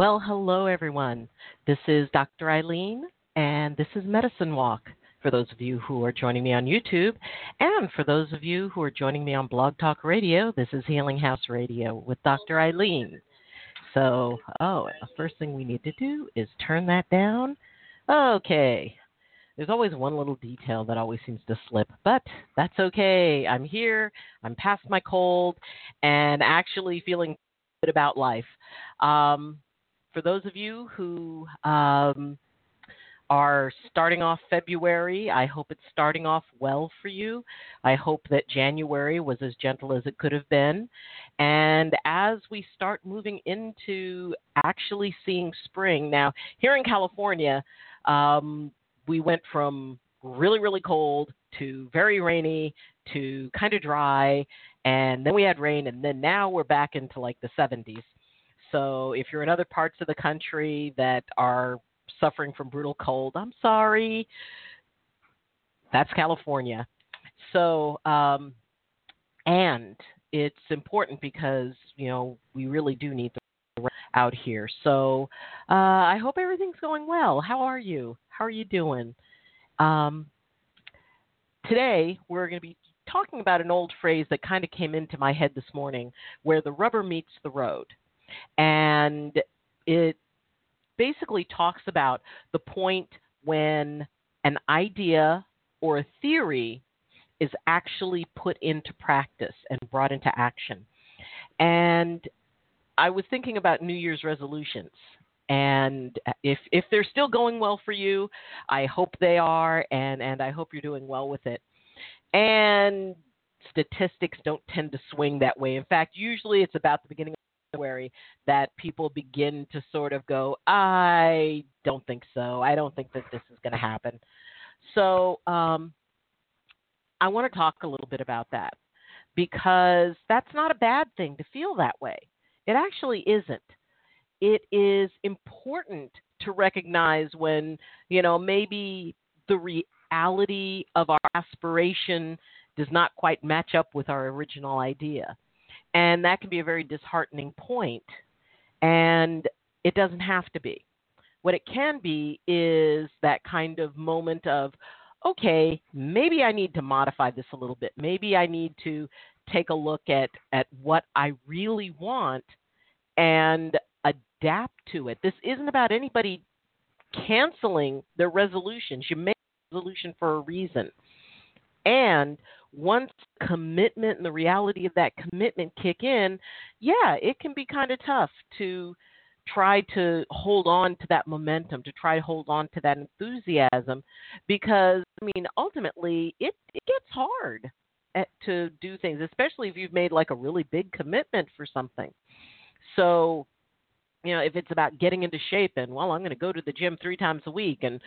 Well, hello everyone. This is Dr. Ayleen, and this is Medicine Walk. For those of you who are joining me on YouTube, and for those of you who are joining me on Blog Talk Radio, this is Healing House Radio with Dr. Ayleen. So, oh, the first thing we need to do is turn that down. Okay. There's always one little detail that always seems to slip, but that's okay. I'm here. I'm past my cold and actually feeling good about life. Um, for those of you who um, are starting off February, I hope it's starting off well for you. I hope that January was as gentle as it could have been. And as we start moving into actually seeing spring, now here in California, um, we went from really, really cold to very rainy to kind of dry. And then we had rain, and then now we're back into like the 70s. So if you're in other parts of the country that are suffering from brutal cold, I'm sorry. That's California. So, um, and it's important because, you know, we really do need the out here. So uh, I hope everything's going well. How are you? How are you doing? Um, today, we're going to be talking about an old phrase that kind of came into my head this morning where the rubber meets the road. And it basically talks about the point when an idea or a theory is actually put into practice and brought into action. And I was thinking about New Year's resolutions. And if if they're still going well for you, I hope they are and and I hope you're doing well with it. And statistics don't tend to swing that way. In fact, usually it's about the beginning January that people begin to sort of go, I don't think so. I don't think that this is going to happen. So um, I want to talk a little bit about that because that's not a bad thing to feel that way. It actually isn't. It is important to recognize when, you know, maybe the reality of our aspiration does not quite match up with our original idea. And that can be a very disheartening point, and it doesn't have to be. What it can be is that kind of moment of, okay, maybe I need to modify this a little bit. Maybe I need to take a look at, at what I really want and adapt to it. This isn't about anybody canceling their resolutions. You make a resolution for a reason. And once commitment and the reality of that commitment kick in, yeah, it can be kind of tough to try to hold on to that momentum, to try to hold on to that enthusiasm, because I mean, ultimately, it it gets hard at, to do things, especially if you've made like a really big commitment for something. So, you know, if it's about getting into shape and well, I'm going to go to the gym three times a week and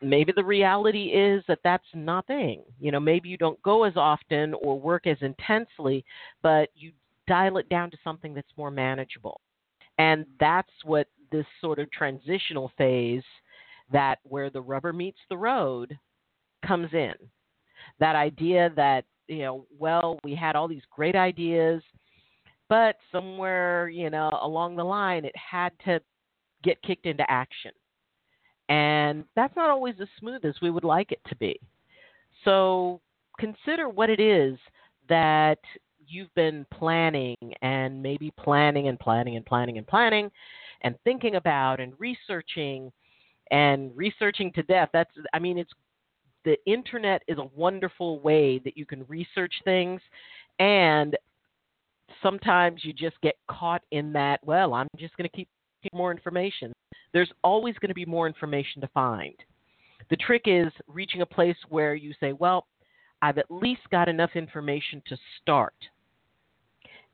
maybe the reality is that that's nothing. You know, maybe you don't go as often or work as intensely, but you dial it down to something that's more manageable. And that's what this sort of transitional phase that where the rubber meets the road comes in. That idea that, you know, well, we had all these great ideas, but somewhere, you know, along the line it had to get kicked into action and that's not always as smooth as we would like it to be. So consider what it is that you've been planning and maybe planning and planning and planning and planning and thinking about and researching and researching to death. That's I mean it's the internet is a wonderful way that you can research things and sometimes you just get caught in that well i'm just going to keep more information there's always going to be more information to find. The trick is reaching a place where you say, well, I've at least got enough information to start.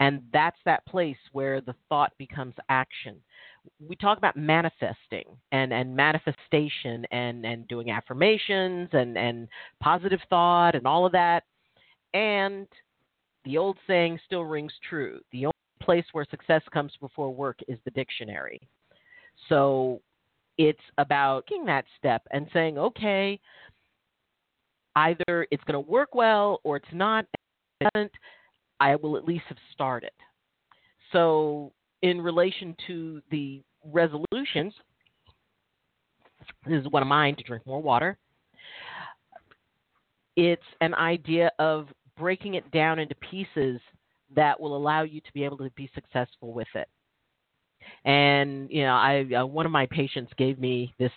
And that's that place where the thought becomes action. We talk about manifesting and, and manifestation and, and doing affirmations and, and positive thought and all of that. And the old saying still rings true. The only place where success comes before work is the dictionary. So it's about taking that step and saying, okay, either it's going to work well or it's not. I will at least have started. So, in relation to the resolutions. This is one of mine to drink more water. It's an idea of breaking it down into pieces that will allow you to be able to be successful with it. And you know, I uh, one of my patients gave me this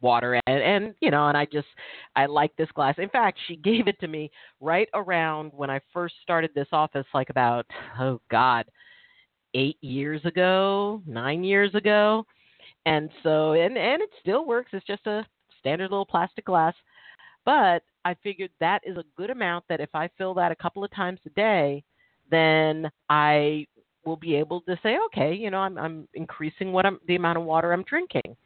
water and, and you know and i just i like this glass. In fact she gave it to me right around when i first started this office like about oh god eight years ago nine years ago. And so and and it still works. It's just a standard little plastic glass. But i figured that is a good amount that if i fill that a couple of times a day then i will be able to say okay you know i'm i'm increasing what i'm the amount of water i'm drinking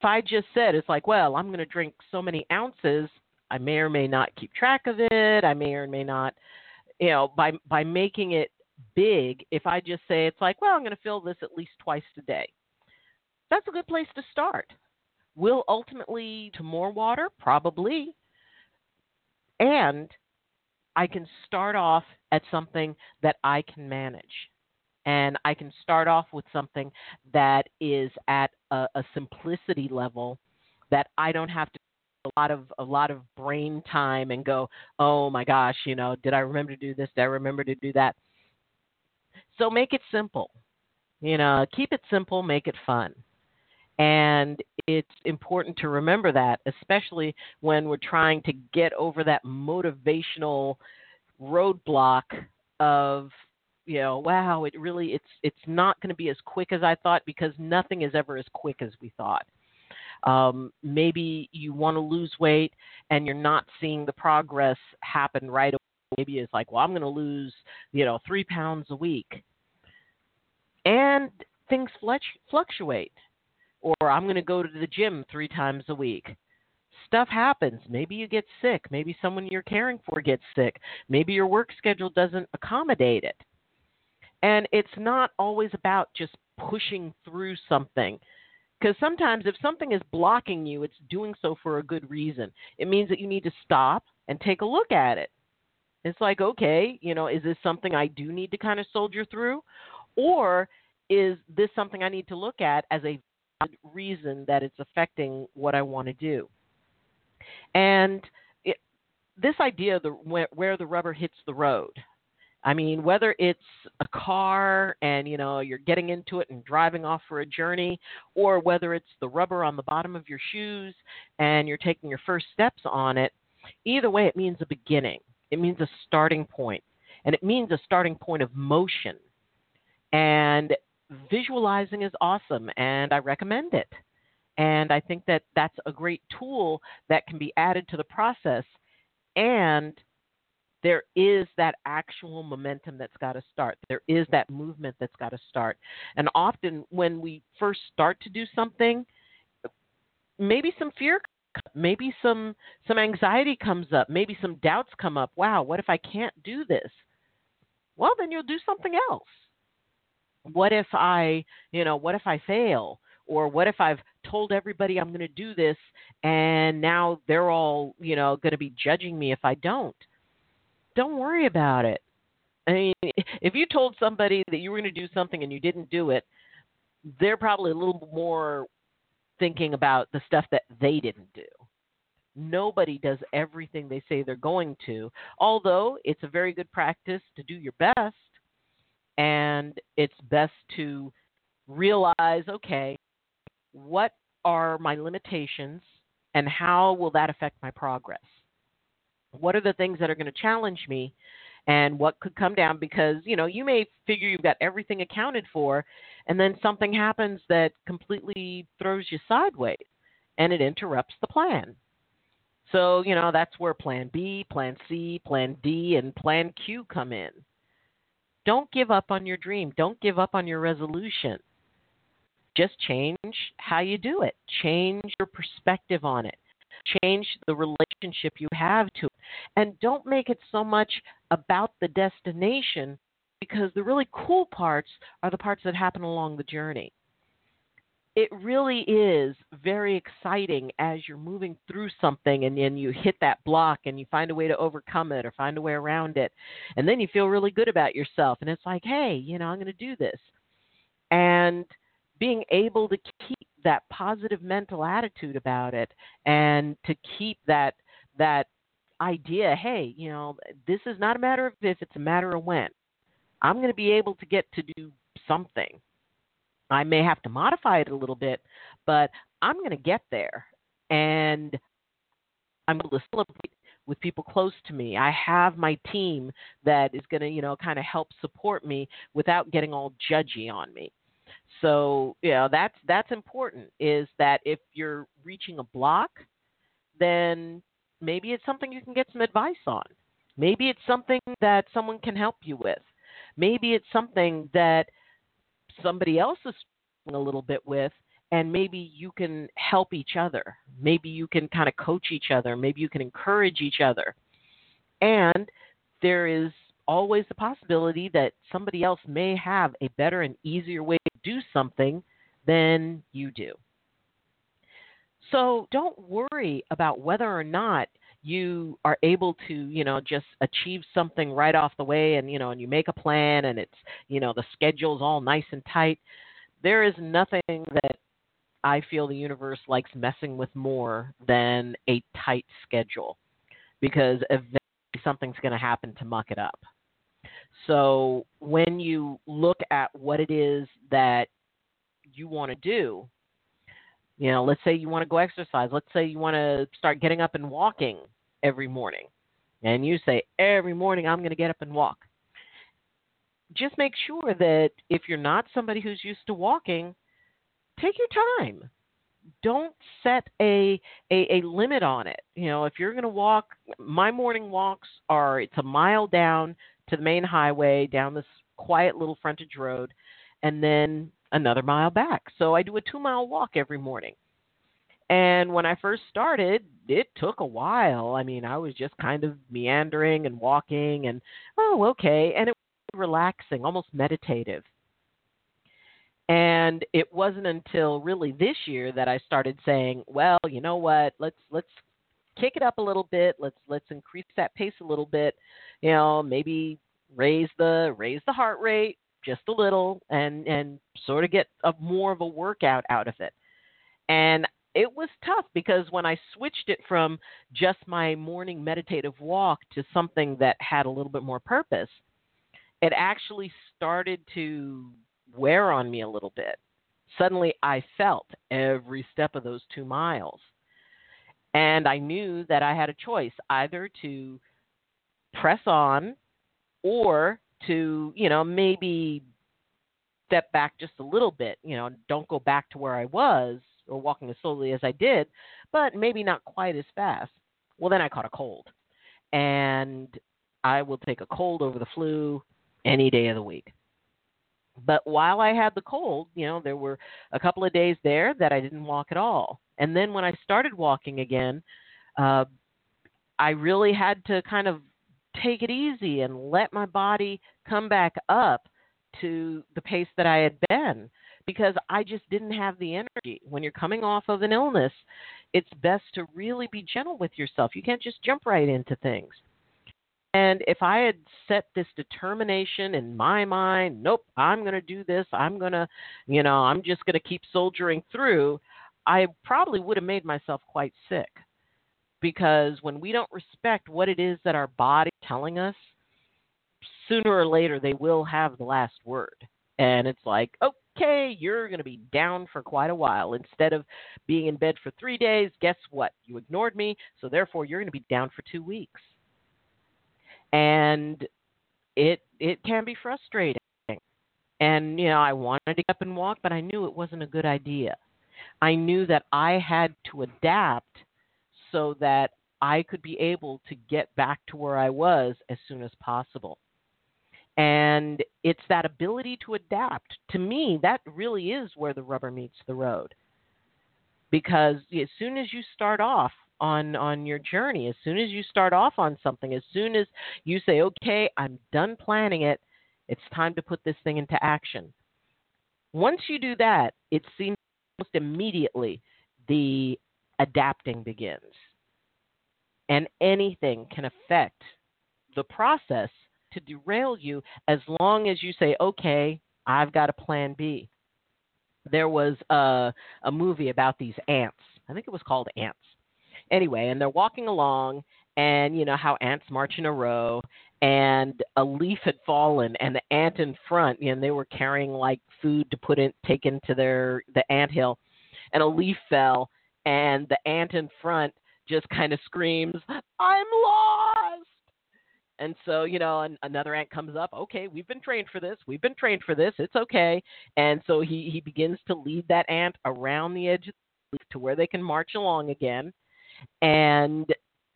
if I just said it's like, well, I'm going to drink so many ounces, I may or may not keep track of it. I may or may not, you know, by by making it big. If I just say it's like, well, I'm going to fill this at least twice a day, that's a good place to start. Will ultimately to more water, probably, and I can start off at something that I can manage and I can start off with something that is at a, a simplicity level that I don't have to a lot of a lot of brain time and go, oh my gosh, you know, did I remember to do this? Did I remember to do that? So make it simple. You know, keep it simple, make it fun. And it's important to remember that, especially when we're trying to get over that motivational roadblock of you know, wow, it really it's it's not going to be as quick as I thought because nothing is ever as quick as we thought. Um, maybe you want to lose weight and you're not seeing the progress happen right away. Maybe it's like, well, I'm going to lose, you know, three pounds a week, and things fluctuate. Or I'm going to go to the gym three times a week stuff happens. Maybe you get sick. Maybe someone you're caring for gets sick. Maybe your work schedule doesn't accommodate it. And it's not always about just pushing through something. Because sometimes if something is blocking you, it's doing so for a good reason. It means that you need to stop and take a look at it. It's like, okay, you know, is this something I do need to kind of soldier through? Or is this something I need to look at as a reason that it's affecting what I want to do? And it, this idea, the, where, where the rubber hits the road, I mean, whether it's a car and you know you're getting into it and driving off for a journey, or whether it's the rubber on the bottom of your shoes and you're taking your first steps on it, either way, it means a beginning. It means a starting point, and it means a starting point of motion. And visualizing is awesome, and I recommend it. And I think that that's a great tool that can be added to the process and there is that actual momentum that's got to start. There is that movement that's got to start. And often when we first start to do something, maybe some fear maybe some some anxiety comes up, maybe some doubts come up. Wow, what if I can't do this? Well, then you'll do something else. What if I, you know, what if I fail? Or what if I've told everybody I'm going to do this and now they're all, you know, going to be judging me if I don't? don't worry about it. I mean, if you told somebody that you were going to do something and you didn't do it, they're probably a little more thinking about the stuff that they didn't do. Nobody does everything they say they're going to, although it's a very good practice to do your best. And it's best to realize okay, what are my limitations and how will that affect my progress? what are the things that are going to challenge me and what could come down? Because you know you may figure you've got everything accounted for and then something happens that completely throws you sideways and it interrupts the plan. So you know that's where plan b plan c plan d and plan q come in don't give up on your dream don't give up on your resolution just change how you do it change your perspective on it change the relationship you have to it. And don't make it so much about the destination because the really cool parts are the parts that happen along the journey. It really is very exciting as you're moving through something and then you hit that block and you find a way to overcome it or find a way around it. And then you feel really good about yourself. And it's like, hey, you know, I'm going to do this. And being able to keep that positive mental attitude about it and to keep that that idea hey you know this is not a matter of if it's a matter of when i'm going to be able to get to do something i may have to modify it a little bit but i'm going to get there and i'm going to celebrate with people close to me. I have my team that is going to you know kind of help support me without getting all judgy on me. So you know that's that's important is that if you're reaching a block then maybe it's something you can get some advice on. Maybe it's something that someone can help you with. Maybe it's something that somebody else is a little bit with and maybe you can help each other. Maybe you can kind of coach each other. Maybe you can encourage each other. And there is always the possibility that somebody else may have a better and easier way to do something than you do. So don't worry about whether or not you are able to, you know, just achieve something right off the way and, you know, and you make a plan and it's, you know, the schedule's all nice and tight. There is nothing that I feel the universe likes messing with more than a tight schedule because eventually something's going to happen to muck it up. So when you look at what it is that you want to do, you know, let's say you want to go exercise. Let's say you want to start getting up and walking every morning. And you say, every morning I'm going to get up and walk. Just make sure that if you're not somebody who's used to walking, take your time. Don't set a, a, a limit on it. You know, if you're going to walk, my morning walks are it's a mile down to the main highway down this quiet little frontage road and then another mile back. So I do a two mile walk every morning. And when I first started, it took a while. I mean, I was just kind of meandering and walking and, oh, okay. And it was relaxing, almost meditative. And it wasn't until really this year that I started saying, well, you know what? Let's let's kick it up a little bit. Let's let's increase that pace a little bit. You know, maybe raise the raise the heart rate just a little and and sort of get a more of a workout out of it. And it was tough because when I switched it from just my morning meditative walk to something that had a little bit more purpose, it actually started to wear on me a little bit. Suddenly I felt every step of those two miles. And I knew that I had a choice either to press on or to, you know, maybe step back just a little bit, you know, don't go back to where I was or walking as slowly as I did, but maybe not quite as fast. Well, then I caught a cold. And I will take a cold over the flu any day of the week. But while I had the cold, you know, there were a couple of days there that I didn't walk at all. And then when I started walking again, uh, I really had to kind of take it easy and let my body come back up to the pace that I had been because I just didn't have the energy. When you're coming off of an illness, it's best to really be gentle with yourself. You can't just jump right into things. And if I had set this determination in my mind, nope, I'm going to do this, I'm going to, you know, I'm just going to keep soldiering through, I probably would have made myself quite sick. Because when we don't respect what it is that our body is telling us, sooner or later they will have the last word. And it's like, okay, you're going to be down for quite a while. Instead of being in bed for three days, guess what? You ignored me, so therefore you're going to be down for two weeks and it it can be frustrating. And you know, I wanted to get up and walk, but I knew it wasn't a good idea. I knew that I had to adapt so that I could be able to get back to where I was as soon as possible. And it's that ability to adapt. To me, that really is where the rubber meets the road. Because as soon as you start off on on your journey as soon as you start off on something as soon as you say okay i'm done planning it it's time to put this thing into action once you do that it seems almost immediately the adapting begins and anything can affect the process to derail you as long as you say okay i've got a plan b there was a, a movie about these ants. I think it was called Ants. Anyway, and they're walking along, and you know how ants march in a row, and a leaf had fallen, and the ant in front, and they were carrying like food to put in, take into their the ant hill, and a leaf fell, and the ant in front just kind of screams, "I'm lost!" And so, you know, an, another ant comes up. Okay, we've been trained for this. We've been trained for this. It's okay. And so he he begins to lead that ant around the edge to where they can march along again. And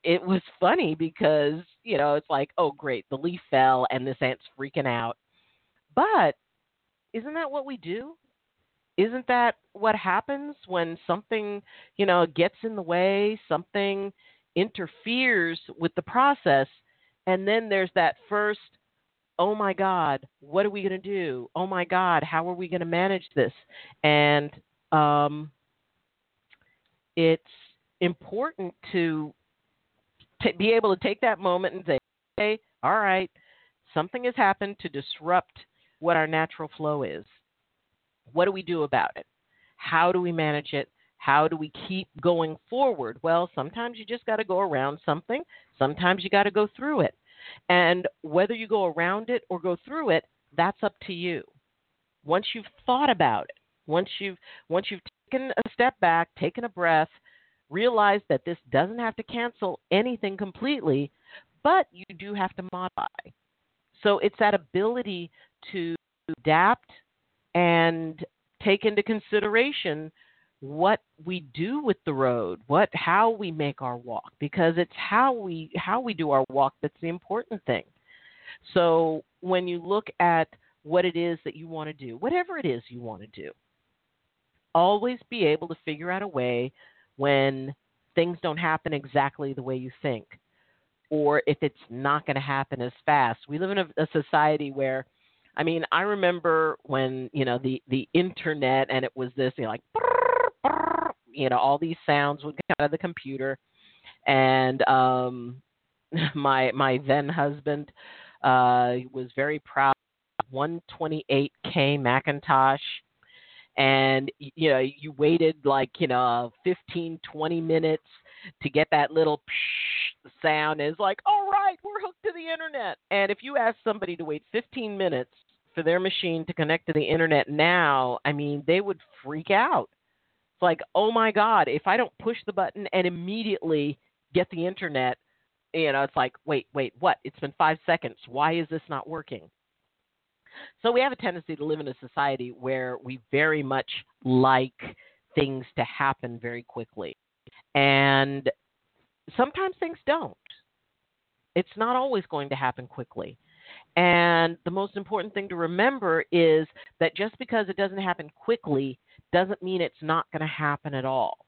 it was funny because you know it's like, oh great, the leaf fell and this ant's freaking out. But isn't that what we do? Isn't that what happens when something you know gets in the way, something interferes with the process? And then there's that first, oh my God, what are we going to do? Oh my God, how are we going to manage this? And um, it's important to t- be able to take that moment and say, hey, all right, something has happened to disrupt what our natural flow is. What do we do about it? How do we manage it? How do we keep going forward? Well, sometimes you just got to go around something, sometimes you got to go through it. And whether you go around it or go through it, that's up to you. Once you've thought about it, once you've once you've taken a step back, taken a breath, realize that this doesn't have to cancel anything completely, but you do have to modify. So it's that ability to adapt and take into consideration what we do with the road, what how we make our walk because it's how we how we do our walk that's the important thing. So when you look at what it is that you want to do, whatever it is you want to do, always be able to figure out a way when things don't happen exactly the way you think or if it's not going to happen as fast. We live in a, a society where I mean, I remember when, you know, the the internet and it was this, you know, like you know, all these sounds would come out of the computer, and um, my my then husband uh, was very proud. 128k Macintosh, and you know you waited like you know 15 20 minutes to get that little psh sound and it's like all right we're hooked to the internet and if you ask somebody to wait 15 minutes for their machine to connect to the internet now i mean they would freak out it's like, oh my God, if I don't push the button and immediately get the internet, you know, it's like, wait, wait, what? It's been five seconds. Why is this not working? So we have a tendency to live in a society where we very much like things to happen very quickly. And sometimes things don't. It's not always going to happen quickly. And the most important thing to remember is that just because it doesn't happen quickly doesn't mean it's not going to happen at all.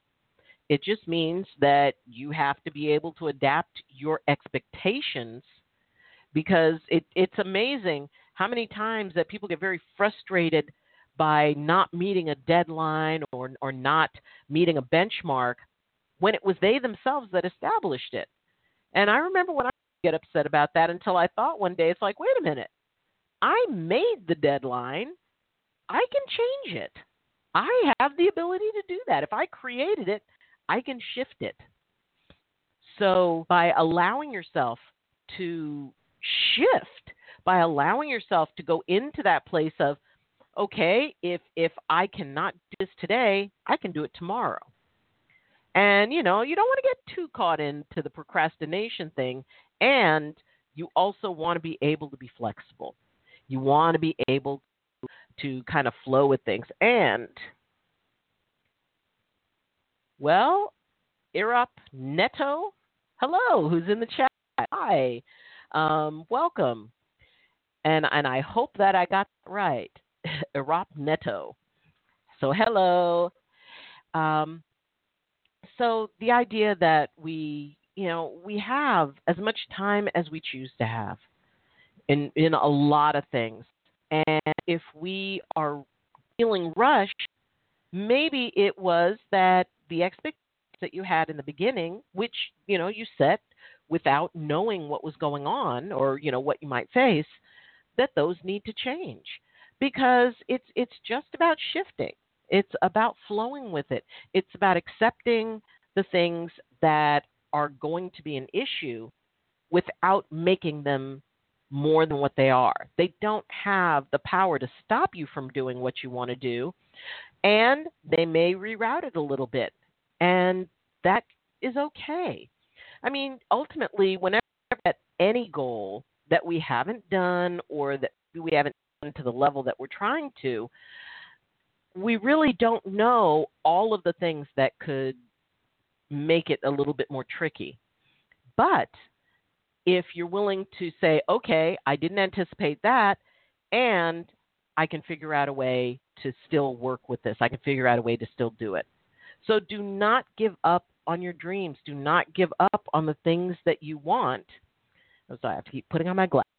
It just means that you have to be able to adapt your expectations because it, it's amazing how many times that people get very frustrated by not meeting a deadline or, or not meeting a benchmark when it was they themselves that established it. And I remember when I get upset about that until I thought one day, it's like, wait a minute, I made the deadline. I can change it. I have the ability to do that. If I created it, I can shift it. So by allowing yourself to shift, by allowing yourself to go into that place of, okay, if if I cannot do this today, I can do it tomorrow. And you know, you don't want to get too caught into the procrastination thing and you also want to be able to be flexible. You want to be able to kind of flow with things. And, well, Irap Neto, hello, who's in the chat. Hi, um, welcome. And, and I hope that I got that right. Irap Neto. So, hello. Um, so, the idea that we, you know, we have as much time as we choose to have in, in a lot of things. And if we are feeling rushed, maybe it was that the expectations that you had in the beginning, which you know you set without knowing what was going on or you know what you might face, that those need to change because it's it's just about shifting. It's about flowing with it. It's about accepting the things that are going to be an issue without making them more than what they are. They don't have the power to stop you from doing what you want to do, and they may reroute it a little bit. And that is okay. I mean, ultimately, whenever at any goal that we haven't done or that we haven't done to the level that we're trying to, we really don't know all of the things that could make it a little bit more tricky. But if you're willing to say, okay, I didn't anticipate that, and I can figure out a way to still work with this, I can figure out a way to still do it. So do not give up on your dreams. Do not give up on the things that you want. I'm sorry, I have to keep putting on my glasses.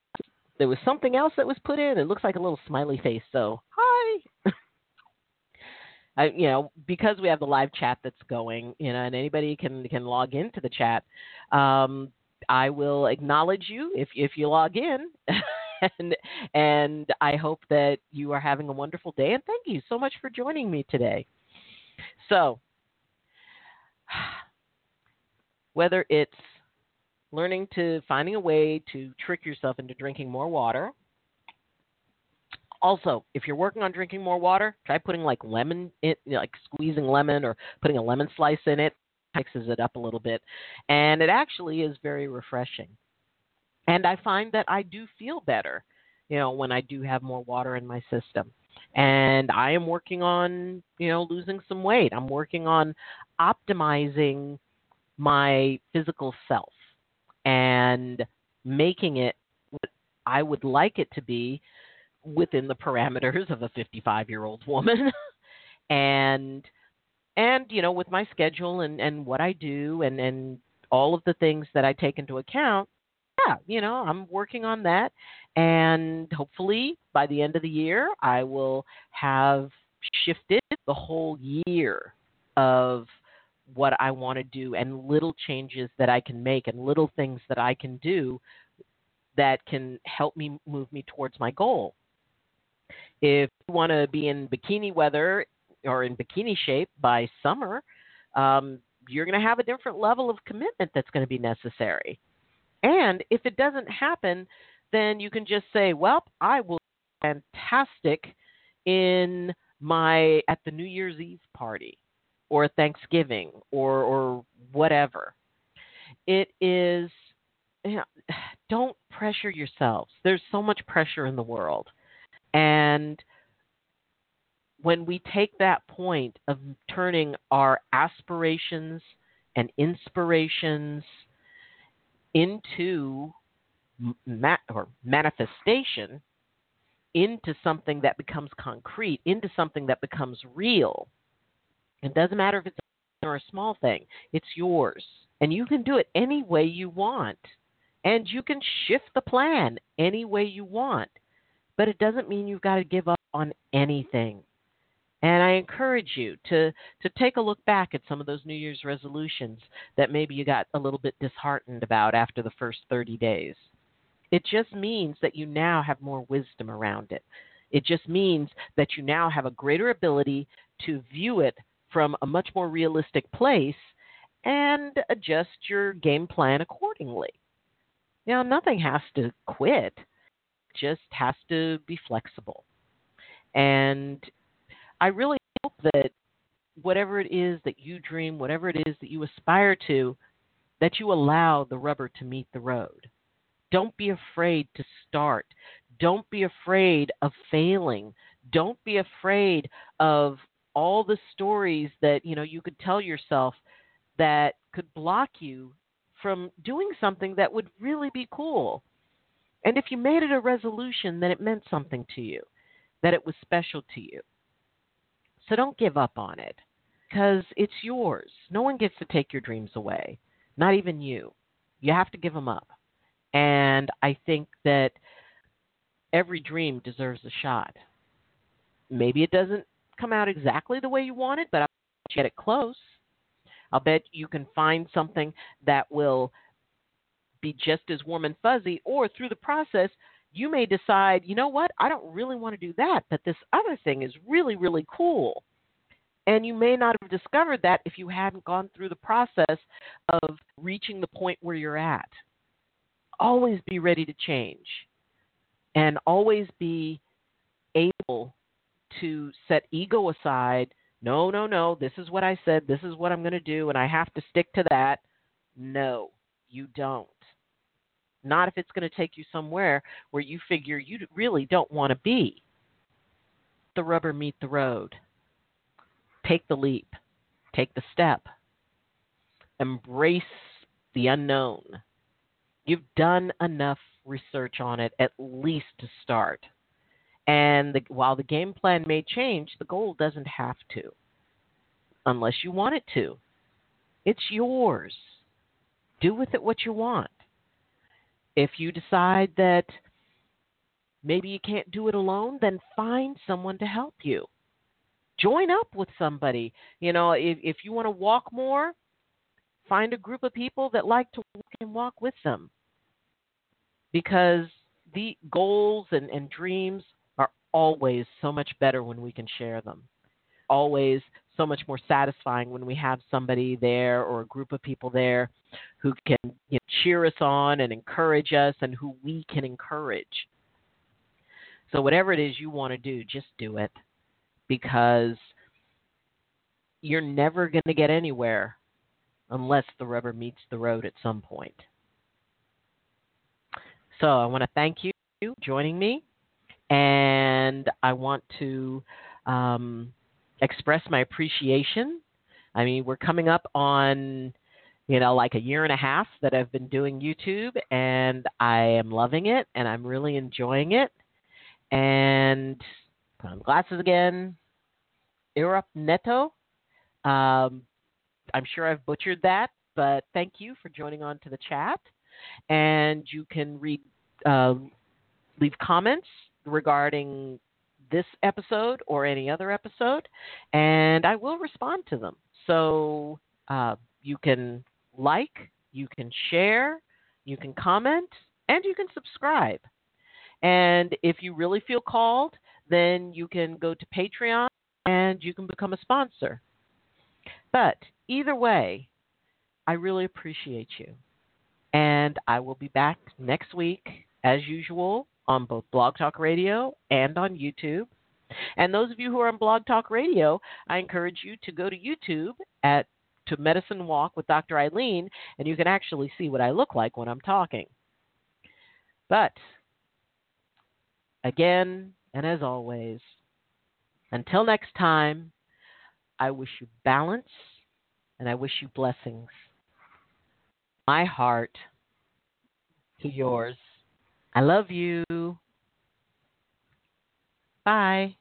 There was something else that was put in. It looks like a little smiley face. So, hi. I, you know, because we have the live chat that's going, you know, and anybody can can log into the chat. Um, I will acknowledge you if if you log in, and and I hope that you are having a wonderful day. And thank you so much for joining me today. So, whether it's learning to finding a way to trick yourself into drinking more water. Also, if you're working on drinking more water, try putting like lemon, in, you know, like squeezing lemon or putting a lemon slice in it. Mixes it up a little bit, and it actually is very refreshing. And I find that I do feel better, you know, when I do have more water in my system and I am working on, you know, losing some weight. I'm working on optimizing my physical self and making it what I would like it to be within the parameters of a 55-year-old woman. and and you know, with my schedule and and what I do and and all of the things that I take into account, yeah, you know, I'm working on that. And hopefully by the end of the year, I will have shifted the whole year of what I want to do and little changes that I can make and little things that I can do that can help me move me towards my goal. If you want to be in bikini weather or in bikini shape by summer, um, you're going to have a different level of commitment that's going to be necessary. And if it doesn't happen, then you can just say, "Well, I will be fantastic in my at the New Year's Eve party or Thanksgiving or or whatever." It is you know, don't pressure yourselves. There's so much pressure in the world. And when we take that point of turning our aspirations and inspirations into ma- or manifestation into something that becomes concrete, into something that becomes real. It doesn't matter if it's or a small thing, it's yours. And you can do it any way you want. And you can shift the plan any way you want. But it doesn't mean you've got to give up on anything. And I encourage you to, to take a look back at some of those New Year's resolutions that maybe you got a little bit disheartened about after the first 30 days. It just means that you now have more wisdom around it. It just means that you now have a greater ability to view it from a much more realistic place and adjust your game plan accordingly. Now, nothing has to quit, it just has to be flexible. And I really hope that whatever it is that you dream, whatever it is that you aspire to, that you allow the rubber to meet the road. Don't be afraid to start. Don't be afraid of failing. Don't be afraid of all the stories that, you know, you could tell yourself that could block you from doing something that would really be cool. And if you made it a resolution, then it meant something to you, that it was special to you. So don't give up on it because it's yours. No one gets to take your dreams away, not even you. You have to give them up. And I think that every dream deserves a shot. Maybe it doesn't come out exactly the way you want it, but I'll get it close. I'll bet you can find something that will be just as warm and fuzzy, or through the process, you may decide, you know what, I don't really want to do that, but this other thing is really, really cool. And you may not have discovered that if you hadn't gone through the process of reaching the point where you're at. Always be ready to change and always be able to set ego aside. No, no, no, this is what I said, this is what I'm going to do, and I have to stick to that. No, you don't. Not if it's going to take you somewhere where you figure you really don't want to be. The rubber meet the road. Take the leap, take the step, embrace the unknown. You've done enough research on it, at least to start. And the, while the game plan may change, the goal doesn't have to, unless you want it to. It's yours. Do with it what you want. If you decide that maybe you can't do it alone, then find someone to help you. Join up with somebody. You know, if, if you want to walk more, find a group of people that like to walk and walk with them. Because the goals and, and dreams are always so much better when we can share them. Always so much more satisfying when we have somebody there or a group of people there who can you know, cheer us on and encourage us and who we can encourage. So, whatever it is you want to do, just do it because you're never going to get anywhere unless the rubber meets the road at some point. So, I want to thank you for joining me, and I want to. Um, express my appreciation. I mean, we're coming up on, you know, like a year and a half that I've been doing YouTube, and I am loving it, and I'm really enjoying it. And put on glasses again. Irap Neto. Um, I'm sure I've butchered that, but thank you for joining on to the chat. And you can read, uh, leave comments regarding this episode or any other episode, and I will respond to them. So uh, you can like, you can share, you can comment, and you can subscribe. And if you really feel called, then you can go to Patreon and you can become a sponsor. But either way, I really appreciate you. And I will be back next week, as usual, on both Blog Talk Radio and on YouTube. And those of you who are on Blog Talk Radio, I encourage you to go to YouTube at to Medicine Walk with Dr. Ayleen, and you can actually see what I look like when I'm talking. But again, and as always, until next time, I wish you balance and I wish you blessings. My heart to yours. I love you. Bye.